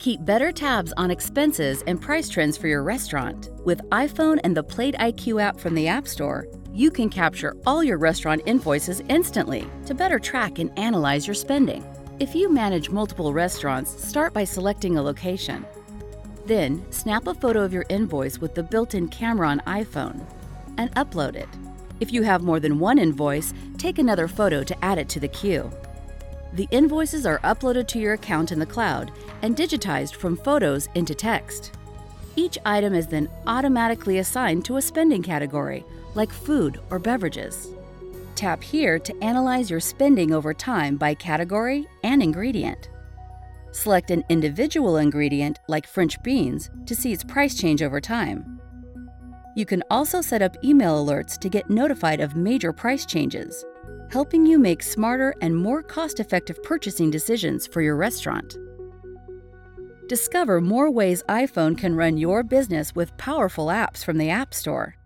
Keep better tabs on expenses and price trends for your restaurant. With iPhone and the Plate IQ app from the App Store, you can capture all your restaurant invoices instantly to better track and analyze your spending. If you manage multiple restaurants, start by selecting a location. Then, snap a photo of your invoice with the built in camera on iPhone and upload it. If you have more than one invoice, take another photo to add it to the queue. The invoices are uploaded to your account in the cloud and digitized from photos into text. Each item is then automatically assigned to a spending category, like food or beverages. Tap here to analyze your spending over time by category and ingredient. Select an individual ingredient, like French beans, to see its price change over time. You can also set up email alerts to get notified of major price changes helping you make smarter and more cost effective purchasing decisions for your restaurant. Discover more ways iPhone can run your business with powerful apps from the App Store.